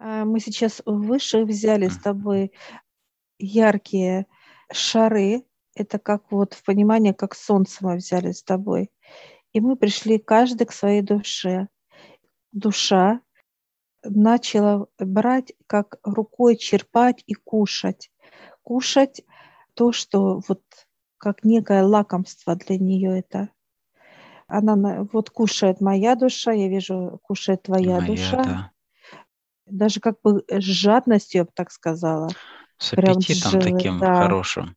А, мы сейчас выше взяли с тобой яркие шары. Это как вот в понимании, как солнце мы взяли с тобой. И мы пришли каждый к своей душе. Душа начала брать, как рукой черпать и кушать. Кушать то, что вот как некое лакомство для нее это. Она вот кушает моя душа, я вижу, кушает твоя Моя, душа. да. Даже как бы с жадностью, я бы так сказала. С Прям аппетитом ж- таким да. хорошим.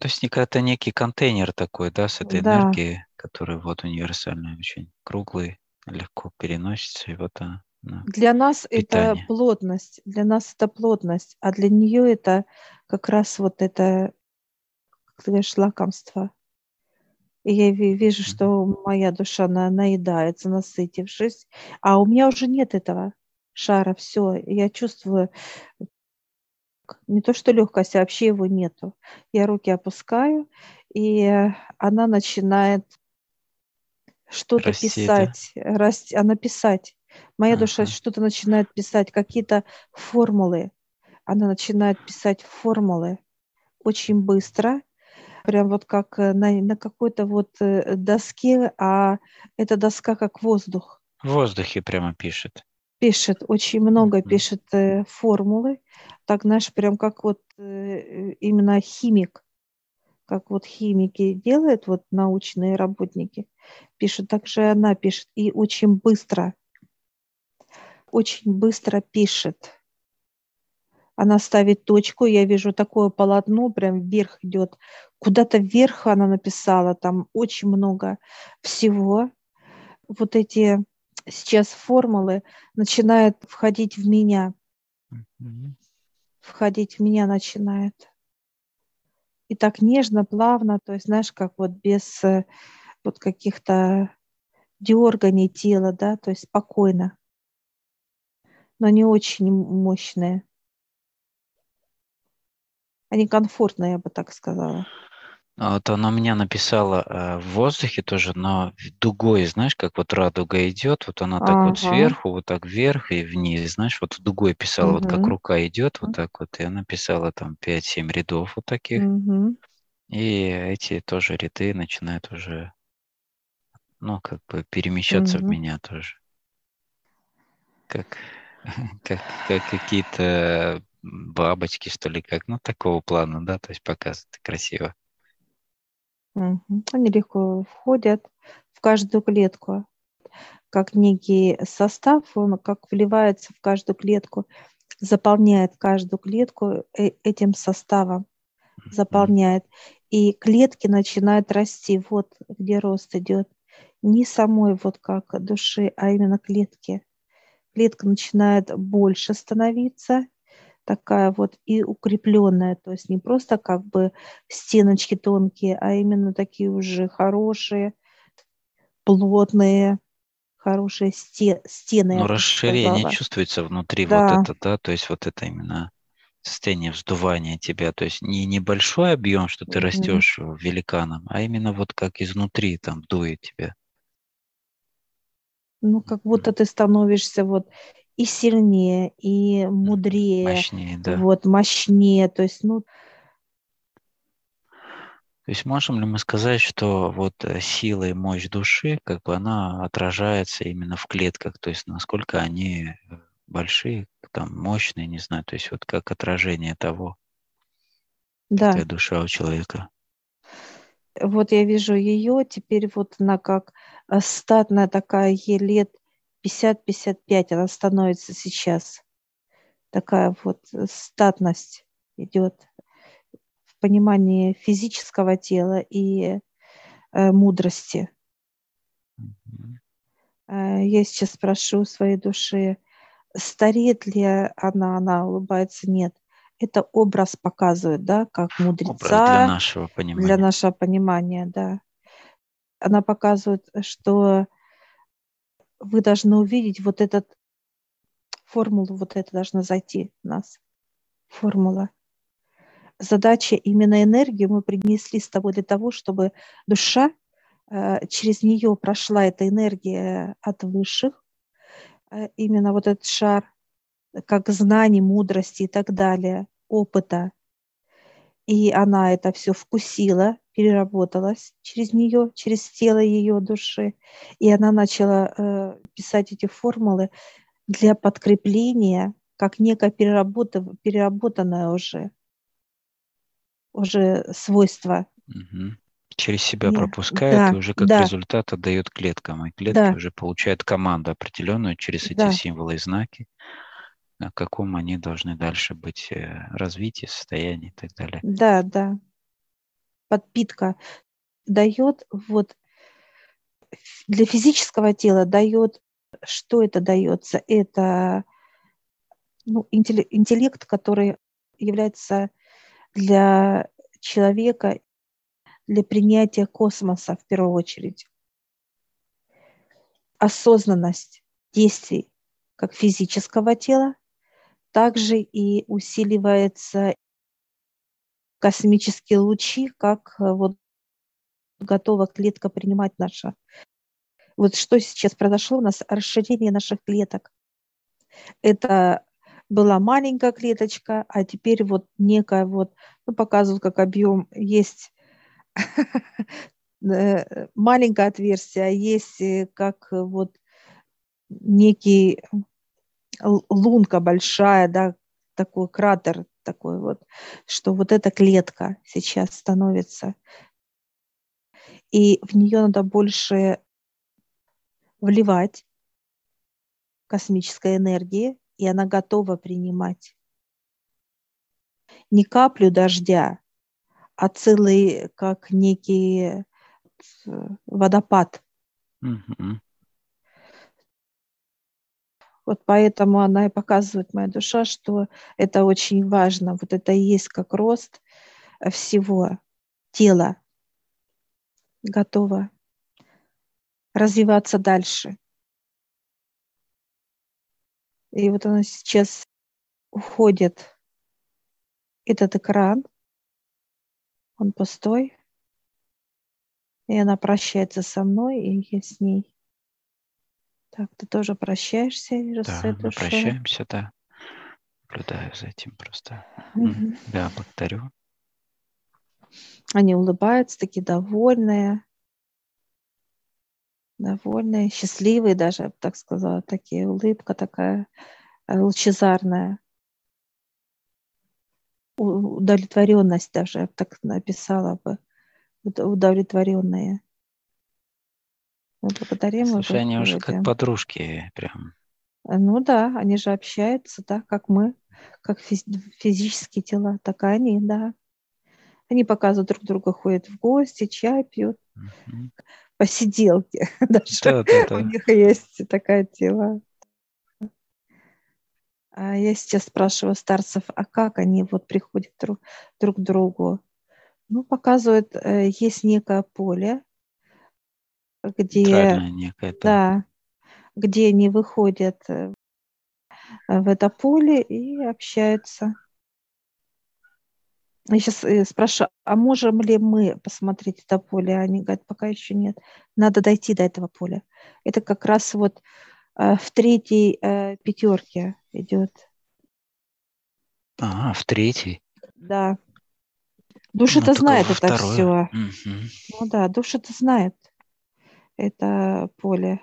То есть это некий контейнер такой, да, с этой Да. энергией, который вот универсальный, очень круглый, легко переносится, и вот она. на- Для нас это Питание. плотность, для нас это плотность, а для нее это как раз вот это, как ты говоришь, лакомство. И я ви- вижу, что моя душа на, наедается, насытившись, а у меня уже нет этого шара, все, я чувствую не то что легкость, а вообще его нету. Я руки опускаю, и она начинает что-то Расти, да? писать, расти, она писать. Моя душа Ага. что-то начинает писать, какие-то формулы. Она начинает писать формулы очень быстро, прям вот как э, на, на какой-то вот э, доске, а эта доска как воздух В воздухе прямо пишет. Пишет, очень много пишет э, формулы, так, знаешь, прям как вот э, именно химик, как вот химики делают, вот научные работники пишут, так же она пишет, и очень быстро, очень быстро пишет. Она ставит точку, я вижу такое полотно, прям вверх идет. Куда-то вверх она написала, там очень много всего. Вот эти сейчас формулы начинают входить в меня, входить в меня начинает. И так нежно, плавно, то есть, знаешь, как вот без э, вот каких-то дерганий тела, да, то есть спокойно, но не очень мощные. Они комфортные, я бы так сказала. А Вот она меня написала э, в воздухе тоже, но в дугой, знаешь, как вот радуга идет, вот она так вот Ага. сверху, вот так вверх и вниз, знаешь, вот дугой писала, вот как рука идет, вот так вот, и она писала там 5-7 рядов вот таких, Мгм. и эти тоже ряды начинают уже, ну, как бы перемещаться в Мгм. меня тоже, как, как, как какие-то бабочки, что ли, как, ну, такого плана, да, то есть показывает красиво. Они легко входят в каждую клетку, как некий состав, он как вливается в каждую клетку, заполняет каждую клетку э- этим составом, заполняет. И клетки начинают расти. Вот где рост идет. Не самой вот как души, а именно клетки. Клетка начинает больше становиться, такая вот и укрепленная, то есть не просто как бы стеночки тонкие, а именно такие уже хорошие, плотные, хорошие сте- стены, Ну, расширение сказала. чувствуется внутри вот Да. это, да, то есть вот это именно состояние вздувания тебя, то есть не небольшой объем, что ты растешь великаном, а именно вот как изнутри там дует тебя. Ну, как будто ты становишься вот и сильнее, и мудрее, Мощнее, да. вот мощнее, то есть, ну, То есть можем ли мы сказать, что вот э, сила и мощь души, как бы она отражается именно в клетках, то есть насколько они э, большие, там мощные, не знаю, то есть вот как отражение того, да. какая душа у человека. Вот я вижу ее, теперь вот она как э, статная такая, ей лет 50-55 она становится сейчас. Такая вот э, статность идет в понимании физического тела и э, мудрости. Э, я сейчас спрошу своей души, стареет ли она, она улыбается, нет. Это образ показывает, да, как Образ для мудреца, нашего для понимания. нашего понимания, да. Она показывает, что вы должны увидеть вот этот формулу, вот это должна зайти в нас. Формула. Задача именно энергию мы принесли с тобой для того, чтобы душа, э, через нее прошла эта энергия от высших, э, именно вот этот шар, как знаний, мудрости и так далее, опыта. И она это все вкусила, переработалась через нее, через тело ее души. И она начала э, писать эти формулы для подкрепления, как некое переработанное уже, уже свойство. Угу. Через себя Нет. пропускает да, и уже как да. результат отдает клеткам. И клетки да. уже получают команду определенную через эти да. символы и знаки на каком они должны дальше быть э, развитии, состоянии и так далее. Да, да. Подпитка дает вот для физического тела дает, что это дается? Это ну, интеллект, который является для человека, для принятия космоса в первую очередь. Осознанность действий как физического тела, также и усиливается космические лучи, как э, вот готова клетка принимать наша. Вот что сейчас произошло у нас, расширение наших клеток. Это была маленькая клеточка, а теперь вот некая вот, ну, показывают, как объем есть э, маленькое отверстие, а есть э, как вот некий лунка большая, да, такой кратер такой вот, что вот эта клетка сейчас становится. И в нее надо больше вливать космической энергии, и она готова принимать не каплю дождя, а целый, как некий э, водопад. Mm-hmm. Вот поэтому она и показывает, моя душа, что это очень важно. Вот это и есть как рост всего тела. Готово развиваться дальше. И вот она сейчас уходит, этот экран, он пустой, и она прощается со мной, и я с ней. Так, ты тоже прощаешься, Да, мы душой? прощаемся, да. Наблюдаю за этим просто. Угу. Да, благодарю. Они улыбаются, такие довольные, довольные, счастливые даже, я бы так сказала, такие улыбка такая э, лучезарная. Удовлетворенность даже, я бы так написала бы, удовлетворенные. Мы благодарим Слушай, они уже как подружки прям. Э, ну да, они же общаются, да, как мы, как физические тела, так и они, да. Они показывают друг друга, ходят в гости, чай пьют, угу. посиделки. Даже да, да, да. у них есть такая тела. А я сейчас спрашиваю старцев, а как они вот приходят друг, друг к другу? Ну, показывают, э, есть некое поле, где, некое, да, где они выходят э, в это поле и общаются. Я сейчас э, спрашиваю, а можем ли мы посмотреть это поле? Они говорят, пока еще нет. Надо дойти до этого поля. Это как раз вот э, в третьей пятерке идет. А, в третьей? Да. Душа-то ну, знает это все. Угу. Ну да, душа-то знает это поле.